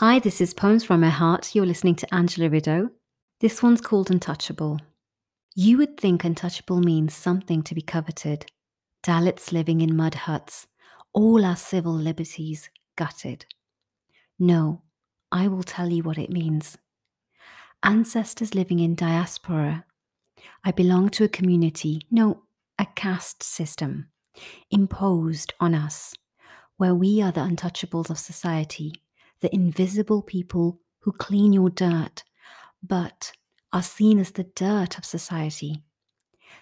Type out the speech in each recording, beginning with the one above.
Hi, this is Poems from My Heart. You're listening to Angela Rideau. This one's called Untouchable. You would think untouchable means something to be coveted. Dalits living in mud huts, all our civil liberties gutted. No, I will tell you what it means. Ancestors living in diaspora. I belong to a community, no, a caste system, imposed on us, where we are the untouchables of society, the invisible people who clean your dirt, but are seen as the dirt of society,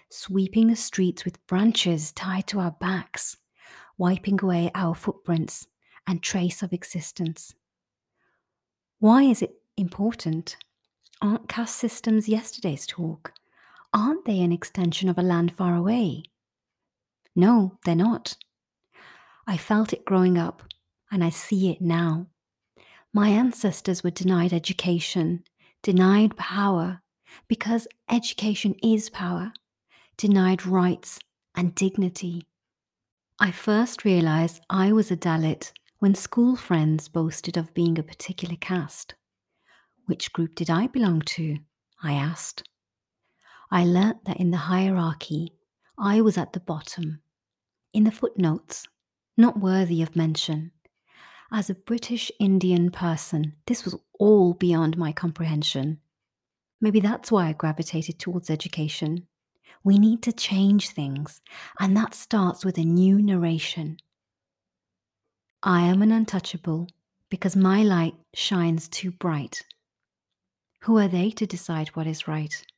sweeping the streets with branches tied to our backs, wiping away our footprints and trace of existence. Why is it important? Aren't caste systems yesterday's talk? Aren't they an extension of a land far away? No, they're not. I felt it growing up, and I see it now. My ancestors were denied education, denied power, because education is power, denied rights and dignity. I first realized I was a Dalit when school friends boasted of being a particular caste. Which group did I belong to? I asked. I learnt that in the hierarchy, I was at the bottom, in the footnotes, not worthy of mention. As a British Indian person, this was all beyond my comprehension. Maybe that's why I gravitated towards education. We need to change things, and that starts with a new narration. I am an untouchable because my light shines too bright. Who are they to decide what is right?